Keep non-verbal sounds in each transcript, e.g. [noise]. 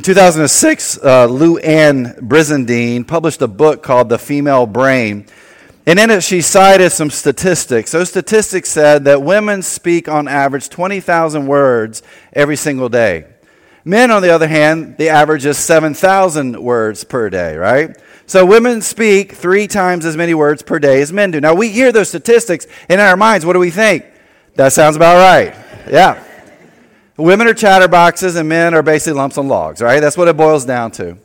In 2006, uh, Louann Brizendine published a book called The Female Brain. And in it, she cited some statistics. Those statistics said that women speak on average 20,000 words every single day. Men, on the other hand, the average is 7,000 words per day, right? So women speak three times as many words per day as men do. Now, we hear those statistics, and in our minds, what do we think? That sounds about right. Yeah. Women are chatterboxes and men are basically lumps on logs, right? That's what it boils down to.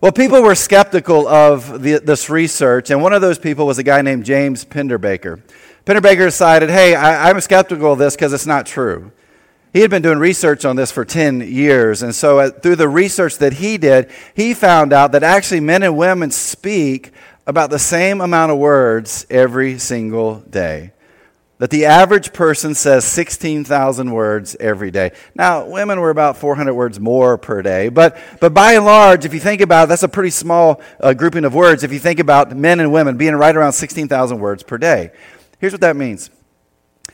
Well, people were skeptical of the, this research, and one of those people was a guy named James Pennebaker. Pennebaker decided, hey, I, I'm skeptical of this because it's not true. He had been doing research on this for 10 years, and so uh, through the research that he did, he found out that actually men and women speak about the same amount of words every single day that the average person says 16,000 words every day. Now, women were about 400 words more per day, but, but by and large, if you think about it, that's a pretty small uh, grouping of words if you think about men and women being right around 16,000 words per day. Here's what that means.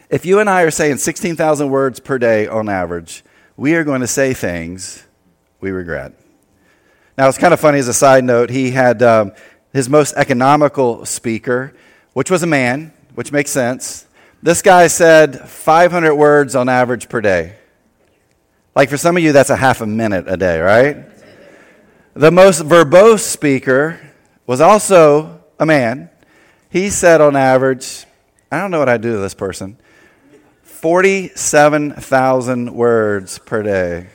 If you and I are saying 16,000 words per day on average, we are going to say things we regret. Now, it's kind of funny as a side note, he had um, his most economical speaker, which was a man, which makes sense this guy said 500 words on average per day. Like for some of you, that's a half a minute a day, right? The most verbose speaker was also a man. He said on average, I don't know what I'd do to this person, 47,000 words per day.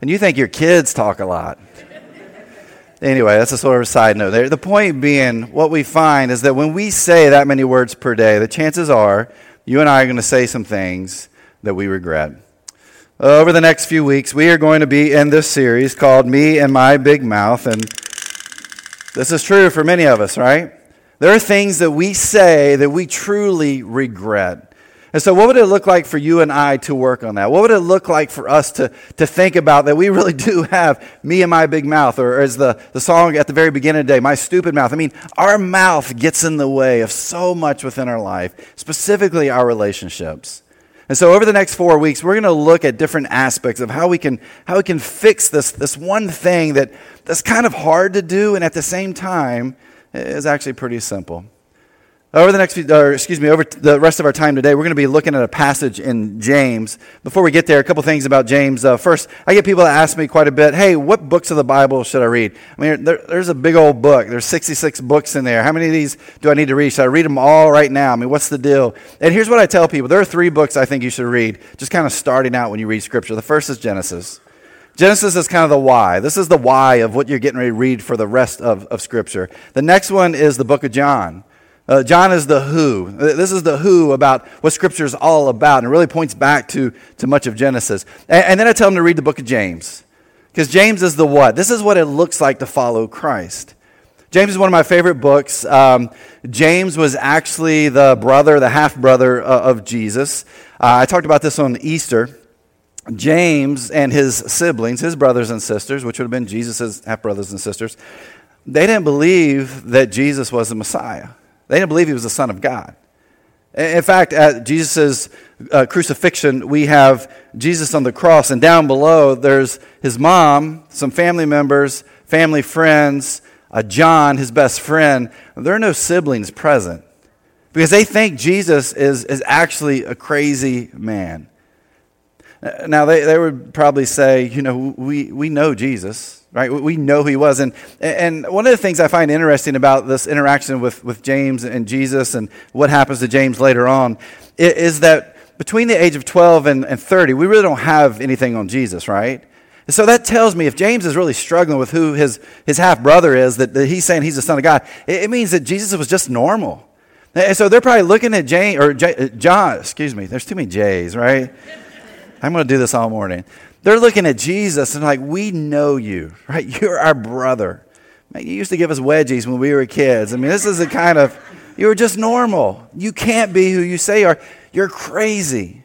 And you think your kids talk a lot. Anyway, that's a sort of a side note there. The point being, what we find is that when we say that many words per day, the chances are you and I are going to say some things that we regret. Over the next few weeks, we are going to be in this series called Me and My Big Mouth. And this is true for many of us, right? There are things that we say that we truly regret. And so, what would it look like for you and I to work on that? What would it look like for us to, to think about that we really [laughs] do have me and my big mouth, or as the, the song at the very beginning of the day, my stupid mouth? I mean, our mouth gets in the way of so much within our life, specifically our relationships. And so, over the next four weeks, we're going to look at different aspects of how we can, how we can fix this, this one thing that, that's kind of hard to do, and at the same time is actually pretty simple. Over the next few, or excuse me, over the rest of our time today, we're going to be looking at a passage in James. Before we get there, a couple things about James. Uh, first, I get people that ask me quite a bit, hey, what books of the Bible should I read? I mean, there, there's a big old book. There's 66 books in there. How many of these do I need to read? Should I read them all right now? I mean, what's the deal? And here's what I tell people. There are three books I think you should read, just kind of starting out when you read Scripture. The first is Genesis. Genesis is kind of the why. This is the why of what you're getting ready to read for the rest of, of Scripture. The next one is the book of John. Uh, John is the who. This is the who about what Scripture is all about, and it really points back to, to much of Genesis. And, and then I tell them to read the book of James, because James is the what. This is what it looks like to follow Christ. James is one of my favorite books. Um, James was actually the brother, the half brother uh, of Jesus. Uh, I talked about this on Easter. James and his siblings, his brothers and sisters, which would have been Jesus' half brothers and sisters, they didn't believe that Jesus was the Messiah. They didn't believe he was the Son of God. In fact, at Jesus' uh, crucifixion, we have Jesus on the cross, and down below, there's his mom, some family members, family friends, John, his best friend. There are no siblings present because they think Jesus is, is actually a crazy man. Now, they, they would probably say, you know, we, we know Jesus right? We know who he was. And, and one of the things I find interesting about this interaction with, with James and Jesus and what happens to James later on is that between the age of 12 and, and 30, we really don't have anything on Jesus, right? So that tells me if James is really struggling with who his, his half brother is, that, that he's saying he's the Son of God, it, it means that Jesus was just normal. And so they're probably looking at James, or J, John, excuse me, there's too many J's, right? I'm going to do this all morning. They're looking at Jesus and like, we know you, [laughs] right? You're our brother. Man, you used to give us wedgies when we were kids. I mean, this is a kind of, you were just normal. You can't be who you say you are. You're crazy.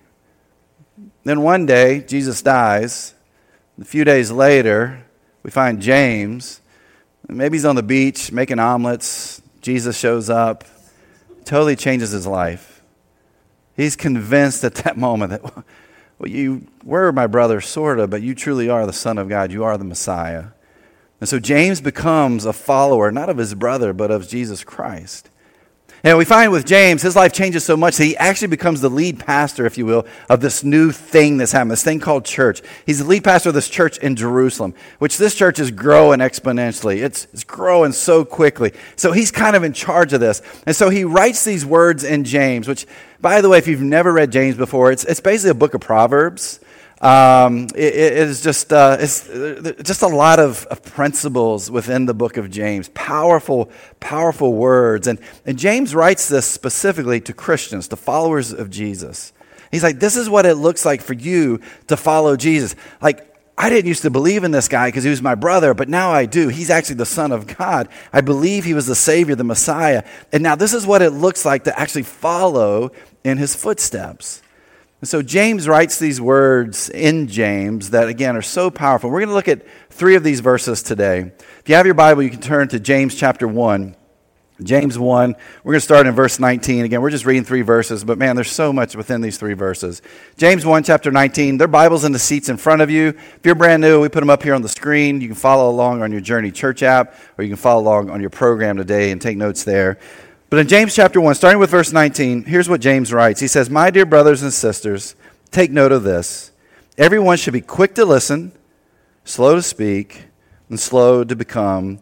Then one day, Jesus dies. A few days later, we find James. Maybe he's on the beach making omelets. Jesus shows up, totally changes his life. He's convinced at that [laughs] moment that Well, you were my brother, sort of, but you truly are the Son of God. You are the Messiah. And so James becomes a follower, not of his brother, but of Jesus Christ. And we find with James, his life changes so much that he actually becomes the lead pastor, if you will, of this new thing that's happening, this thing called church. He's the lead pastor of this church in Jerusalem, which this church is growing exponentially. It's, it's growing so quickly. So he's kind of in charge of this. And so he writes these words in James, which, by the way, if you've never read James before, it's, it's basically a book of Proverbs. Um, it, it is just, uh, it's just a lot of, of, principles within the book of James. Powerful, powerful words. And, and James writes this specifically to Christians, to followers of Jesus. He's like, this is what it looks like for you to follow Jesus. Like, I didn't used to believe in this guy because he was my brother, but now I do. He's actually the Son of God. I believe he was the Savior, the Messiah. And now this is what it looks like to actually follow in his footsteps. And so James writes these words in James that, again, are so powerful. We're going to look at three of these verses today. If you have your Bible, you can turn to James chapter 1. James 1, we're going to start in verse 19. Again, we're just reading three verses, but man, there's so much within these three verses. James 1, chapter 19, their Bible's in the seats in front of you. If you're brand new, we put them up here on the screen. You can follow along on your Journey Church app, or you can follow along on your program today and take notes there. But in James chapter 1, starting with verse 19, here's what James writes. He says, My dear brothers and sisters, take note of this. Everyone should be quick to listen, slow to speak, and slow to become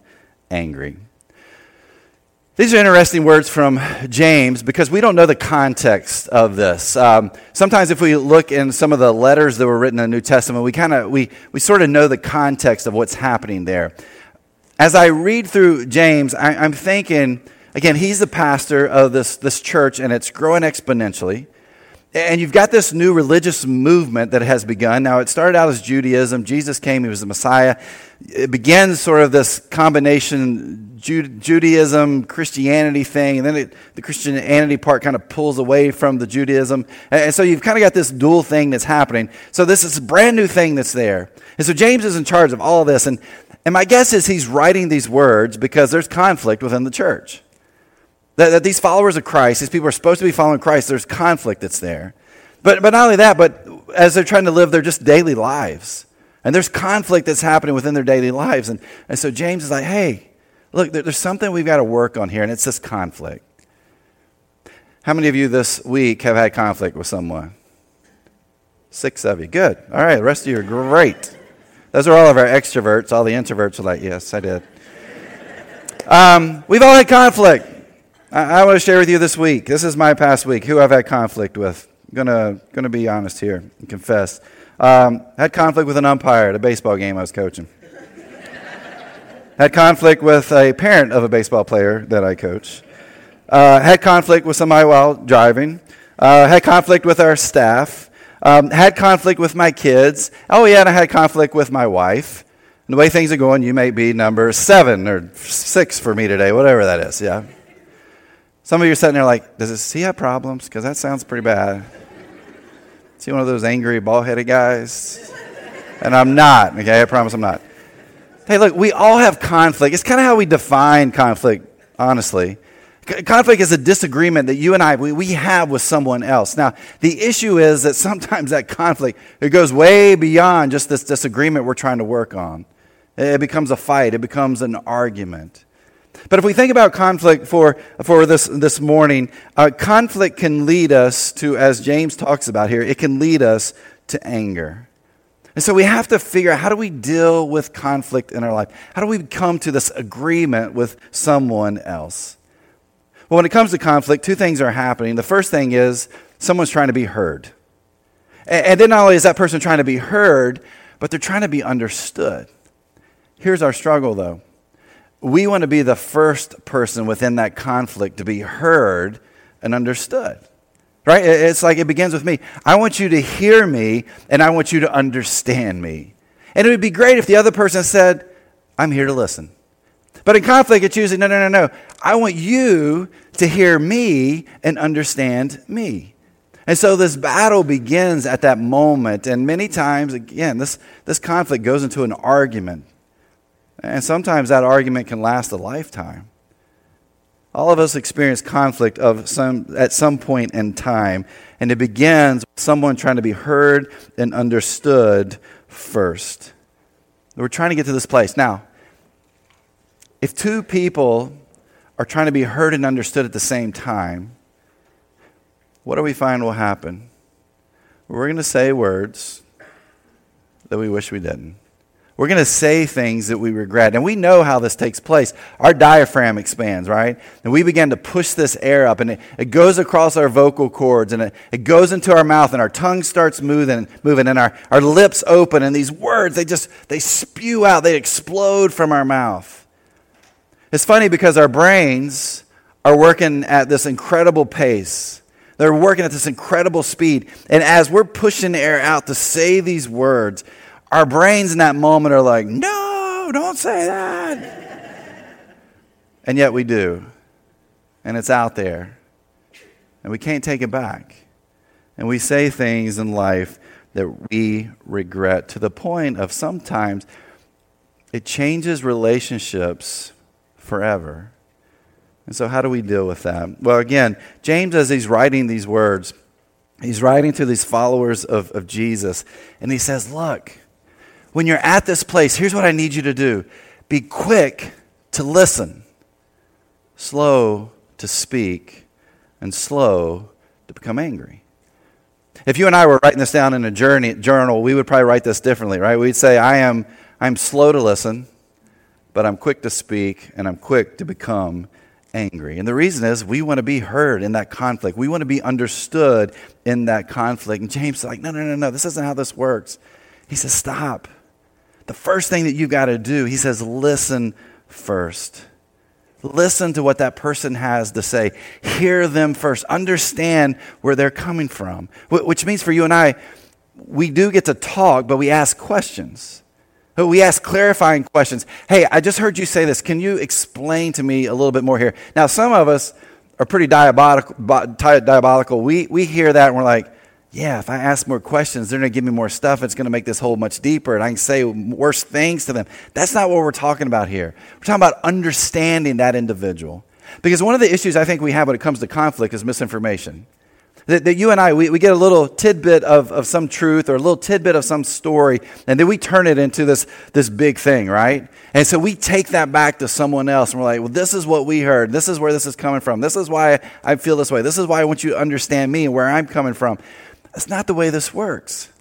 angry. These are interesting words from James because we don't know the context of this. Um, sometimes, if we look in some of the letters that were written in the New Testament, we kind of we we sort of know the context of what's happening there. As I read through James, I, I'm thinking Again, he's the pastor of this, this church, and it's growing exponentially. And you've got this new religious movement that has begun. Now, it started out as Judaism. Jesus came, he was the Messiah. It begins sort of this combination Judaism, Christianity thing, and then it, the Christianity part kind of pulls away from the Judaism. And so you've kind of got this dual thing that's happening. So this is a brand new thing that's there. And so James is in charge of all of this. And, and my guess is he's writing these words because there's conflict within the church. That, that these followers of Christ, these people are supposed to be following Christ, there's conflict that's there. But, but not only that, but as they're trying to live their just daily lives. And there's conflict that's happening within their daily lives. And, and so James is like, hey, look, there, there's something we've got to work on here, and it's this conflict. How many of you this week have had conflict with someone? Six of you. Good. All right, the rest of you are great. Those are all of our extroverts. All the introverts are like, yes, I did. Um, we've all had conflict. I, I want to share with you this week. This is my past week. Who I've had conflict with. I'm gonna gonna be honest here and confess. Um, had conflict with an umpire at a baseball game I was coaching. [laughs] had conflict with a parent of a baseball player that I coach. Uh, had conflict with somebody while driving. Uh, had conflict with our staff. Um, had conflict with my kids. Oh, yeah, and I had conflict with my wife. And the way things are going, you may be number seven or six for me today, whatever that is, yeah. Some of you are sitting there like, does he have problems? Because that sounds pretty bad. Is he one of those angry, bald headed guys? And I'm not, okay? I promise I'm not. Hey, look, we all have conflict. It's kind of how we define conflict, honestly. Conflict is a disagreement that you and I, we, we have with someone else. Now, the issue is that sometimes that conflict, it goes way beyond just this disagreement we're trying to work on. It becomes a fight, it becomes an argument. But if we think about conflict for, for this, this morning, uh, conflict can lead us to, as James talks about here, it can lead us to anger. And so we have to figure out how do we deal with conflict in our life? How do we come to this agreement with someone else? Well, when it comes to conflict, two things are happening. The first thing is someone's trying to be heard. And, and then not only is that person trying to be heard, but they're trying to be understood. Here's our struggle, though we want to be the first person within that conflict to be heard and understood. Right? It's like it begins with me. I want you to hear me and I want you to understand me. And it would be great if the other person said, I'm here to listen. But in conflict, it's usually, no, no, no, no. I want you to hear me and understand me. And so this battle begins at that moment. And many times, again, this, this conflict goes into an argument. And sometimes that argument can last a lifetime. All of us experience conflict of some, at some point in time, and it begins with someone trying to be heard and understood first. We're trying to get to this place. Now, if two people are trying to be heard and understood at the same time, what do we find will happen? We're going to say words that we wish we didn't. We're going to say things that we regret. And we know how this takes place. Our diaphragm expands, right? And we begin to push this air up, and it, it goes across our vocal cords, and it, it goes into our mouth, and our tongue starts moving, moving and our, our lips open, and these words, they just, they spew out, they explode from our mouth. It's funny because our brains are working at this incredible pace. They're working at this incredible speed. And as we're pushing air out to say these words, our brains in that moment are like, no, don't say that. and yet we do. And it's out there. And we can't take it back. And we say things in life that we regret to the point of sometimes it changes relationships forever. And so, how do we deal with that? Well, again, James, as he's writing these words, he's writing to these followers of, of Jesus, and he says, Look, when you're at this place, here's what I need you to do be quick to listen, slow to speak, and slow to become angry. If you and I were writing this down in a journey, journal, we would probably write this differently, right? We'd say, I am I'm slow to listen, but I'm quick to speak, and I'm quick to become angry. And the reason is we want to be heard in that conflict. We want to be understood in that conflict. And James is like, no, no, no, no, this isn't how this works. He says, stop. The first thing that you've got to do, he says, listen first. Listen to what that person has to say. Hear them first. Understand where they're coming from. Which means for you and I, we do get to talk, but we ask questions. We ask clarifying questions. Hey, I just heard you say this. Can you explain to me a little bit more here? Now, some of us are pretty diabolical. diabolical. We, we hear that and we're like, yeah, if I ask more questions, they're going to give me more stuff. It's going to make this hole much deeper, and I can say worse things to them. That's not what we're talking about here. We're talking about understanding that individual. Because one of the issues I think we have when it comes to conflict is misinformation. That, that you and I, we, we get a little tidbit of, of some truth or a little tidbit of some story, and then we turn it into this, this big thing, right? And so we take that back to someone else, and we're like, well, this is what we heard. This is where this is coming from. This is why I feel this way. This is why I want you to understand me and where I'm coming from. That's not the way this works.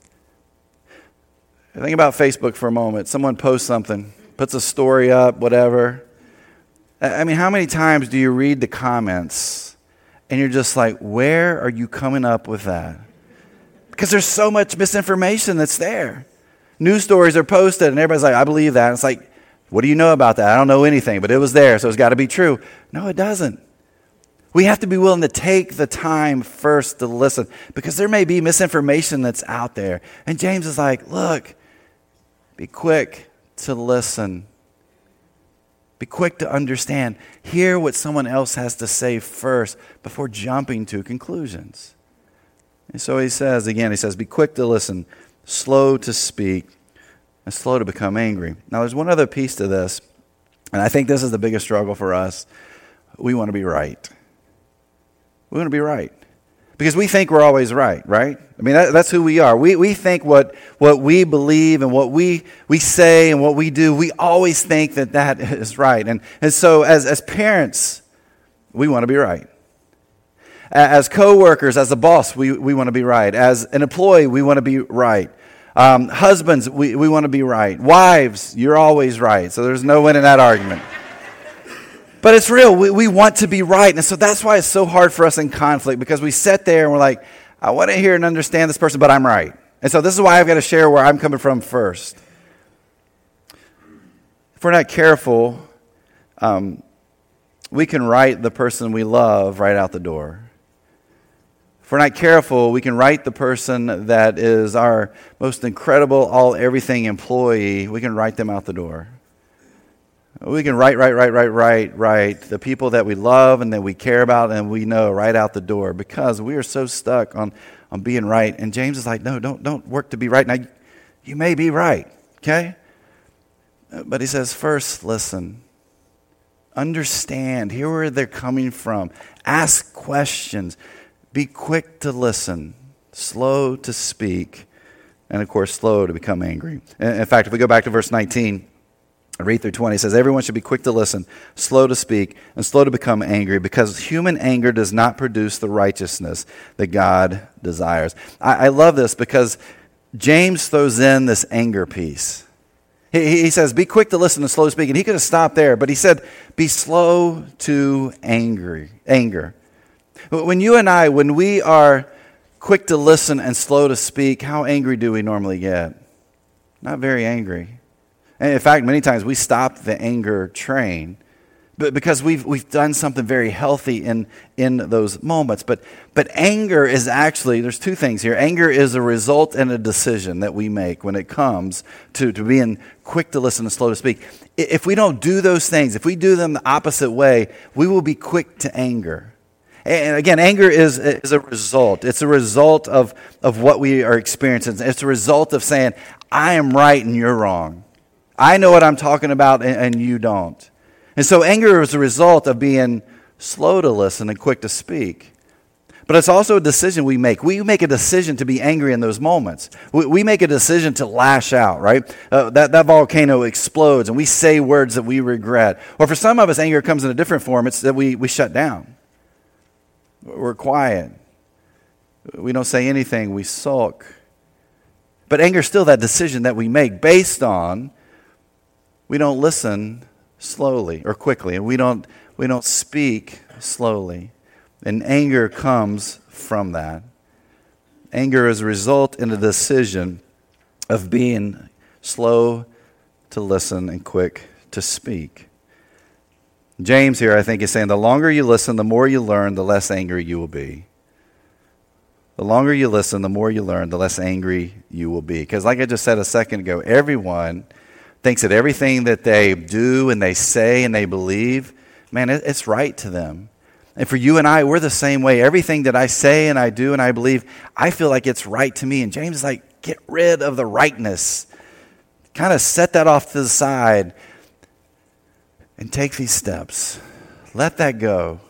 Think about Facebook for a moment. Someone posts something, puts a story up, whatever. I mean, how many times do you read the comments and you're just like, where are you coming up with that? Because there's so much misinformation that's there. News stories are posted and everybody's like, I believe that. And it's like, what do you know about that? I don't know anything, but it was there, so it's got to be true. No, it doesn't. We have to be willing to take the time first to listen because there may be misinformation that's out there. And James is like, look, be quick to listen. Be quick to understand. Hear what someone else has to say first before jumping to conclusions. And so he says, again, he says, be quick to listen, slow to speak, and slow to become angry. Now, there's one other piece to this, and I think this is the biggest struggle for us. We want to be right. We want to be right. Because we think we're always right, right? I mean, that, that's who we are. We, we think what, what we believe and what we, we say and what we do, we always think that that [laughs] is right. And, and so, as, as parents, we want to be right. As co-workers, as a boss, we, we want to be right. As an employee, we want to be right. Um, husbands, we, we want to be right. Wives, you're always right. So there's no winning that argument. But it's real. We, we want to be right. And so that's why it's so hard for us in conflict because we sit there and we're like, I want to hear and understand this person, but I'm right. And so this is why I've got to share where I'm coming from first. If we're not careful, um, we can write the person we love right out the door. If we're not careful, we can write the person that is our most incredible, all everything employee, we can write them out the door. We can write, write, write, write, write, write the people that we love and that we care about and we know right out the door because we are so stuck on, on being right. And James is like, no, don't, don't work to be right. Now, you may be right, okay? But he says, first, listen. Understand, hear where they're coming from, ask questions, be quick to listen, slow to speak, and of course, slow to become angry. In fact, if we go back to verse 19, read through 20, it says, Everyone should be quick to listen, slow to speak, and slow to become angry, because human anger does not produce the righteousness that God desires. I, I love this because James throws in this anger piece. He, he says, Be quick to listen and slow to speak. And he could have stopped there, but he said, Be slow to angry, anger. When you and I, when we are quick to listen and slow to speak, how angry do we normally get? Not very angry. And in fact, many times we stop the anger train but because we've, we've done something very healthy in, in those moments. But, but anger is actually, there's two things here. Anger is a result and a decision that we make when it comes to, to being quick to listen and slow to speak. If we don't do those things, if we do them the opposite way, we will be quick to anger. And again, anger is, is a result. It's a result of, of what we are experiencing. It's a result of saying, I am right and you're wrong. I know what I'm talking about and, and you don't. And so anger is a result of being slow to listen and quick to speak. But it's also a decision we make. We make a decision to be angry in those moments. We, we make a decision to lash out, right? Uh, that, that volcano explodes and we say words that we regret. Or for some of us, anger comes in a different form. It's that we, we shut down. We're quiet. We don't say anything. We sulk. But anger is still that decision that we make based on we don't listen slowly or quickly, and we don't, we don't speak slowly. And anger comes from that. Anger is a result in a decision of being slow to listen and quick to speak. James here, I think, is saying the longer you listen, the more you learn, the less angry you will be. The longer you listen, the more you learn, the less angry you will be. Because, like I just said a second ago, everyone thinks that everything that they do and they say and they believe, man, it's right to them. And for you and I, we're the same way. Everything that I say and I do and I believe, I feel like it's right to me. And James is like, get rid of the rightness. Kind of set that off to the side and take these steps. Let that go.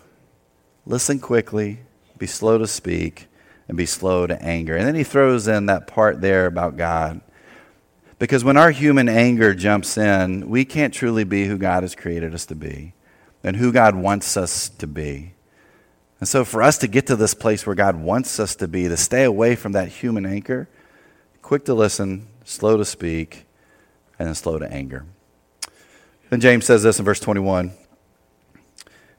Listen quickly, be slow to speak, and be slow to anger. And then he throws in that part there about God. Because when our human anger jumps in, we can't truly be who God has created us to be and who God wants us to be. And so, for us to get to this place where God wants us to be, to stay away from that human anchor, quick to listen, slow to speak, and slow to anger. Then James says this in verse 21.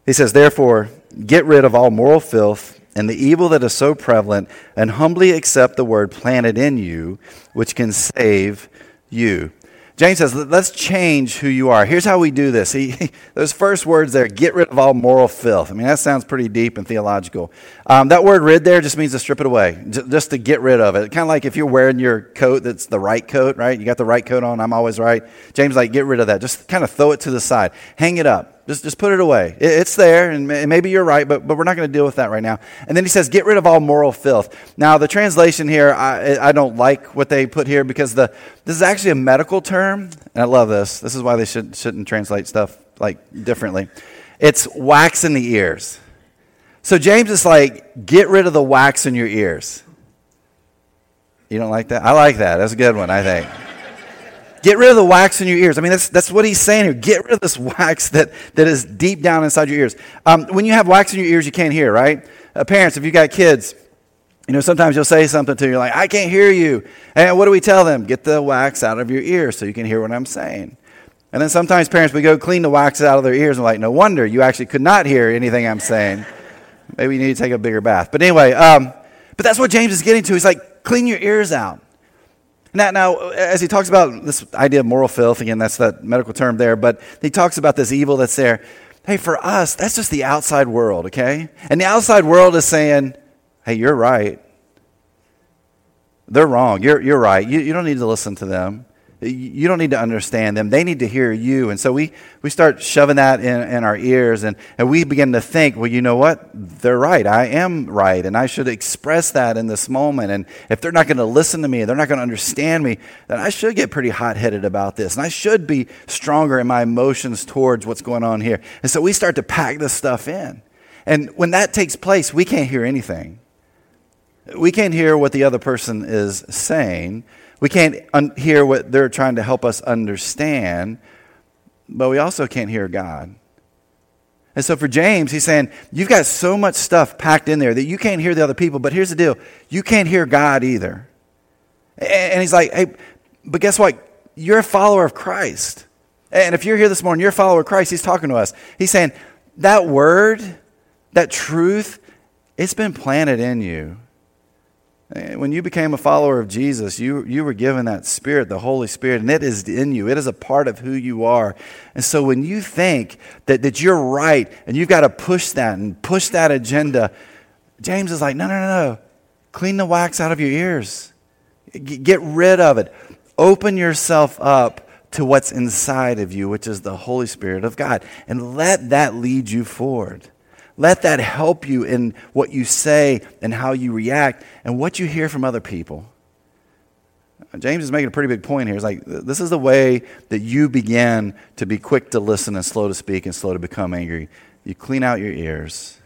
He says, Therefore, get rid of all moral filth and the evil that is so prevalent, and humbly accept the word planted in you, which can save you. James says, let's change who you are. Here's how we do this. [laughs] He, those first words there, get rid of all moral filth. I mean, that sounds pretty deep and theological. Um, that word rid there just means to strip it away, just to get rid of it. Kind of like if you're wearing your coat that's the right coat, right? You got the right coat on, I'm always right. James like, get rid of that. Just kind of throw it to the side. Hang it up. Just, just put it away. it's there, and maybe you're right, but, but we're not going to deal with that right now. And then he says, get rid of all moral filth. Now, the translation here, I, I don't like what they put here because the, this is actually a medical term, and I love this. This is why they should, shouldn't translate stuff like differently. It's wax in the ears. So James is like, get rid of the wax in your ears. You don't like that? I like that. That's a good one, I think. Get rid of the wax in your ears. I mean, that's, that's what he's saying here. Get rid of this [laughs] wax that, that is deep down inside your ears. Um, when you have wax in your ears, you can't hear, right? Uh, parents, if you've got kids, you know, sometimes you'll say something to you you're like, I can't hear you. And what do we tell them? Get the wax out of your ears so you can hear what I'm saying. And then sometimes parents, we go clean the wax out of their ears and like, no wonder you actually could not hear anything I'm saying. Maybe you need to take a bigger bath. But anyway, um, but that's what James is getting to. He's like, clean your ears out. Now, now, as he talks about this idea of moral filth, again, that's that medical term there, but he talks about this evil that's there. Hey, for us, that's just the outside world, okay? And the outside world is saying, hey, you're right. They're wrong. You're, you're right. You, you don't need to listen to them. You don't need to understand them. They need to hear you. And so we, we start shoving that in, in our ears and, and we begin to think, well, you know what? They're right. I am right. And I should express that in this moment. And if they're not going to listen to me, they're not going to understand me, then I should get pretty hot headed about this. And I should be stronger in my emotions towards what's going on here. And so we start to pack this stuff in. And when that takes place, we can't hear anything. We can't hear what the other person is saying we can't un- hear what they're trying to help us understand, but we also can't hear God. And so for James, he's saying, You've got so much stuff packed in there that you can't hear the other people, but here's the deal you can't hear God either. And he's like, Hey, but guess what? You're a follower of Christ. And if you're here this morning, you're a follower of Christ, he's talking to us. He's saying, That word, that truth, it's been planted in you. Eh, when you became a follower of Jesus, you, you were given that Spirit, the Holy Spirit, and it is in you. It is a part of who you are. And so when you think that, that you're right and you've got to push that and push that agenda, James is like, no, no, no, no. Clean the wax out of your ears, get rid of it. Open yourself up to what's inside of you, which is the Holy Spirit of God, and let that lead you forward. Let that help you in what you say and how you react and what you hear from other people. James is making a pretty big point here. He's like, this is the way that you begin to be quick to listen and slow to speak and slow to become angry. You clean out your ears.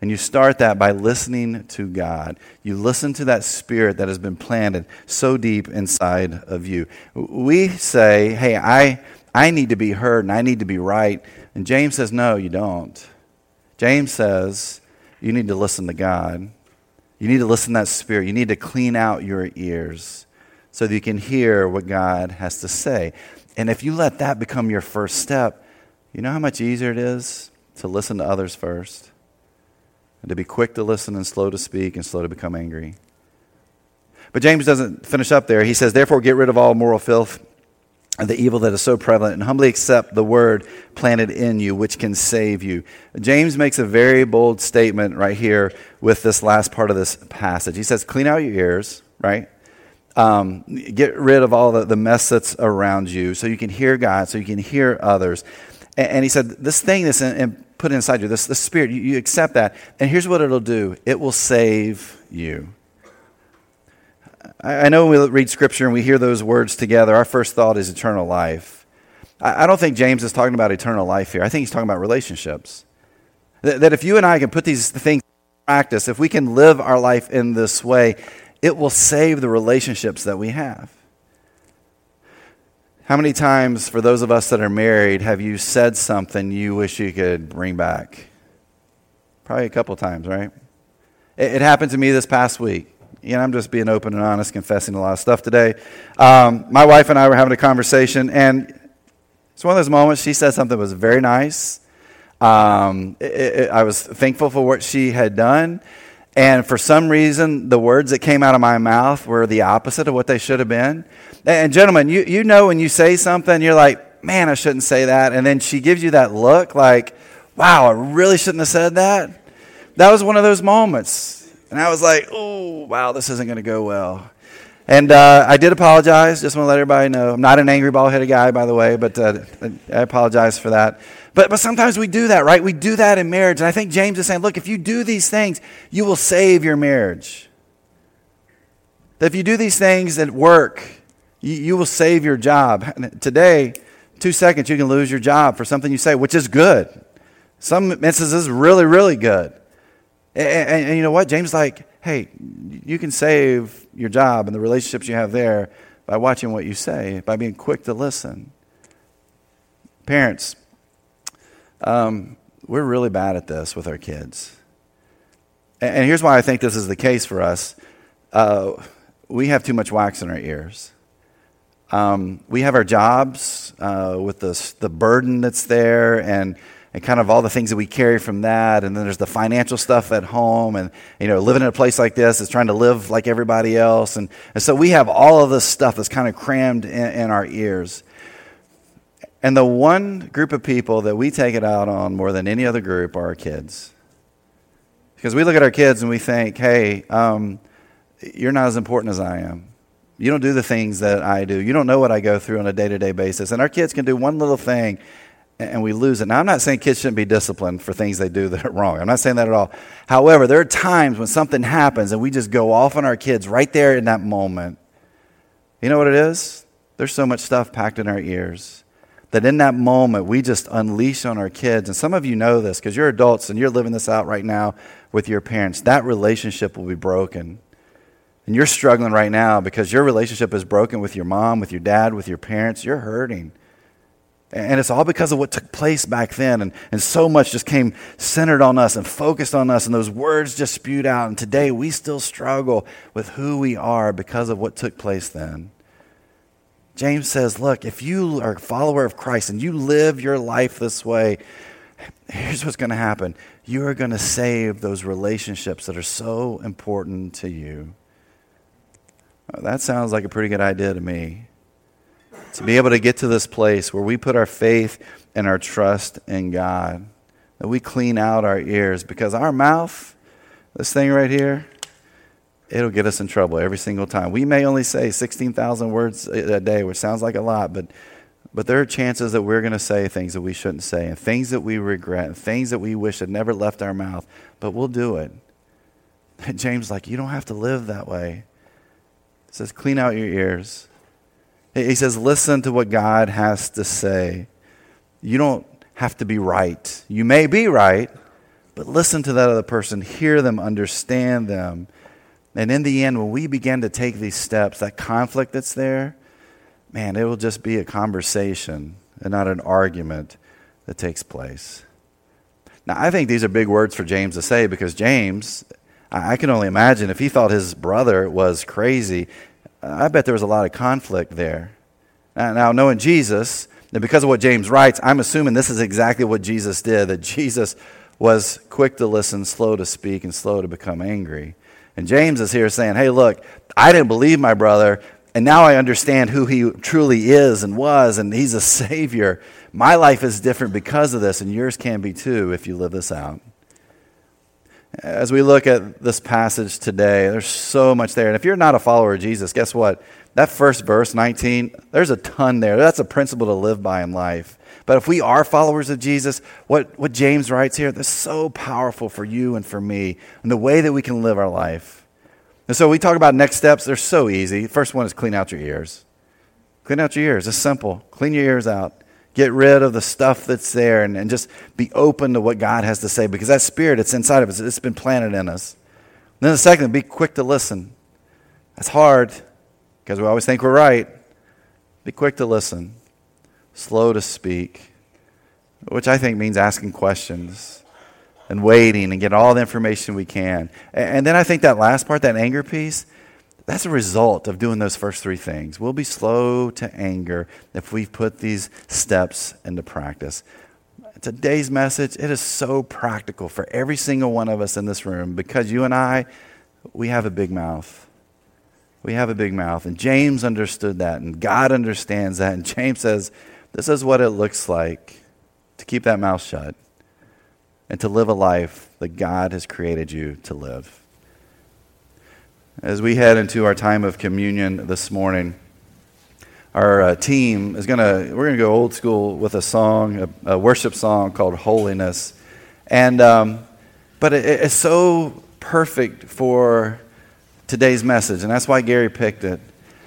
And you start that by listening to God. You listen to that spirit that has been planted so deep inside of you. We say, hey, I, I need to be heard and I need to be right. And James says, no, you don't. James says you need to listen to God. You need to listen to that spirit. You need to clean out your ears so that you can hear what God has to say. And if you let that become your first step, you know how much easier it is to listen to others first? And to be quick to listen and slow to speak and slow to become angry. But James doesn't finish up there. He says, Therefore, get rid of all moral filth the evil that is so prevalent, and humbly accept the word planted in you, which can save you. James makes a very bold statement right here with this last part of this passage. He says, Clean out your ears, right? Um, get rid of all the, the mess that's around you so you can hear God, so you can hear others. And, and he said, This thing that's put inside you, this, this spirit, you, you accept that. And here's what it'll do it will save you. I know when we read scripture and we hear those words together, our first thought is eternal life. I don't think James is talking about eternal life here. I think he's talking about relationships. That if you and I can put these things in practice, if we can live our life in this way, it will save the relationships that we have. How many times, for those of us that are married, have you said something you wish you could bring back? Probably a couple times, right? It, happened to me this past week you know, I'm just being open and honest, confessing a lot of stuff today. Um, my wife and I were having a conversation, and it's one of those moments she said something that was very nice. Um, it, it, I was thankful for what she had done. And for some reason, the words that came out of my mouth were the opposite of what they should have been. And, gentlemen, you, you know when you say something, you're like, man, I shouldn't say that. And then she gives you that look like, wow, I really shouldn't have said that. That was one of those moments. And I was like, oh, wow, this isn't going to go well. And uh, I did apologize. Just want to let everybody know. I'm not an angry, ball headed guy, by the way, but uh, I apologize for that. But, but sometimes we do that, right? We do that in marriage. And I think James is saying, look, if you do these things, you will save your marriage. That if you do these things at work, you, you will save your job. And today, two seconds, you can lose your job for something you say, which is good. Some instances, really, really good. And, and, and, you know what? James like, hey, you can save your job and the relationships you have there by watching what you say, by being quick to listen. Parents, um, we're really bad at this with our kids. And, and, here's why I think this is the case for us uh, we have too much wax in our ears. Um, we have our jobs uh, with the, the burden that's there and and kind of all the things that we carry from that. And then there's the financial stuff at home. And, you know, living in a place like this is trying to live like everybody else. And, and so we have all of this stuff that's kind of crammed in, in our ears. And the one group of people that we take it out on more than any other group are our kids. Because we look at our kids and we think, hey, um, you're not as important as I am. You don't do the things that I do. You don't know what I go through on a day to day basis. And our kids can do one little thing and we lose it. Now, I'm not saying kids shouldn't be disciplined for things they do [laughs] that are wrong. I'm not saying that at all. However, there are times when something happens and we just go off on our kids right there in that moment. You know what it is? There's so much stuff packed in our ears that in that moment we just unleash on our kids. And some of you know this because you're adults and you're living this out right now with your parents. That relationship will be broken. And you're struggling right now because your relationship is broken with your mom, with your dad, with your parents. You're hurting. And it's all because of what took place back then. And, and so much just came centered on us and focused on us. And those words just spewed out. And today we still struggle with who we are because of what took place then. James says, Look, if you are a follower of Christ and you live your life this way, here's what's going to happen. You are going to save those relationships that are so important to you. That sounds like a pretty good idea to me to be able to get to this place where we put our faith and our trust in God, that we clean out our ears because our mouth, this thing right here, it'll get us in trouble every single time. We may only say 16,000 words a day, which sounds like a lot, but but there are chances that we're going to say things that we shouldn't say and things that we regret and things that we wish had never left our mouth, but we'll do it. And [laughs] James like, you don't have to live that way. He says, clean out your ears. He says, listen to what God has to say. You don't have to be right. You may be right, but listen to that other person, hear them, understand them. And in the end, when we begin to take these steps, that conflict that's there, man, it will just be a conversation and not an argument that takes place. Now, I think these are big words for James to say because James, I can only imagine if he thought his brother was crazy, I bet there was a lot of conflict there. Now, knowing Jesus, and because of what James writes, I'm assuming this is exactly what Jesus did that Jesus was quick to listen, slow to speak, and slow to become angry. And James is here saying, Hey, look, I didn't believe my brother, and now I understand who he truly is and was, and he's a Savior. My life is different because of this, and yours can be too if you live this out. As we look at this passage today, there's so much there. And if you're not a follower of Jesus, guess what? That first verse, 19, there's a ton there. That's a principle to live by in life. But if we are followers of Jesus, what, what James writes here, that's so powerful for you and for me, and the way that we can live our life. And so we talk about next steps, they're so easy. First one is clean out your ears. Clean out your ears. It's simple. Clean your ears out. Get rid of the stuff that's there and, and just be open to what God has to say because that spirit, it's inside of us. It's been planted in us. And then the second, be quick to listen. That's hard because we always think we're right. Be quick to listen, slow to speak, which I think means asking questions and waiting and getting all the information we can. And then I think that last part, that anger piece, that's a result of doing those first three things. We'll be slow to anger if we put these steps into practice. Today's message, it is so practical for every single one of us in this room because you and I, we have a big mouth. We have a big mouth. And James understood that, and God understands that. And [laughs] James says, This is what it looks like to keep that mouth shut and to live a life that God has created you to live. As we head into our time of communion this morning, our uh, team is going to, we're going to go old school with a song, a, a worship song called Holiness. And, um, but it, it's so perfect for today's message, and that's why Gary picked it.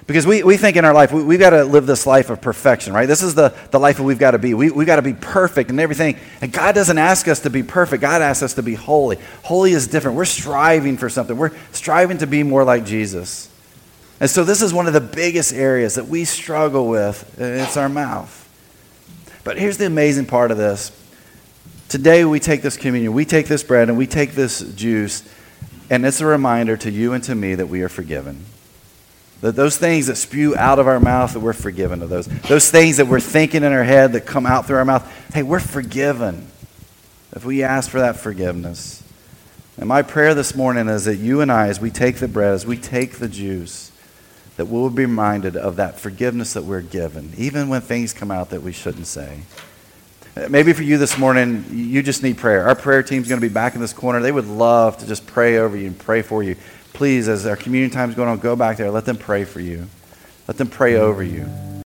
Because we, we think in our life, we, we've got to live this life of perfection, right? This is the, the life that we've got to be. We, we've got to be perfect and everything. And God doesn't ask us to be perfect, God asks us to be holy. Holy is different. We're striving for something, we're striving to be more like Jesus. And so, this is one of the biggest areas that we struggle with. It's our mouth. But here's the amazing part of this. Today, we take this communion, we take this bread, and we take this juice, and it's a reminder to you and to me that we are forgiven. That those things that spew out of our mouth, that we're forgiven of those. Those things that we're thinking in our head that come out through our mouth, hey, we're forgiven if we ask for that forgiveness. And my prayer this morning is that you and I, as we take the bread, as we take the juice, that we'll be reminded of that forgiveness that we're given, even when things come out that we shouldn't say. Maybe for you this morning, you just need prayer. Our prayer team's going to be back in this corner. They would love to just pray over you and pray for you please, as our community time is going on, go back there. Let them pray for you. Let them pray over you.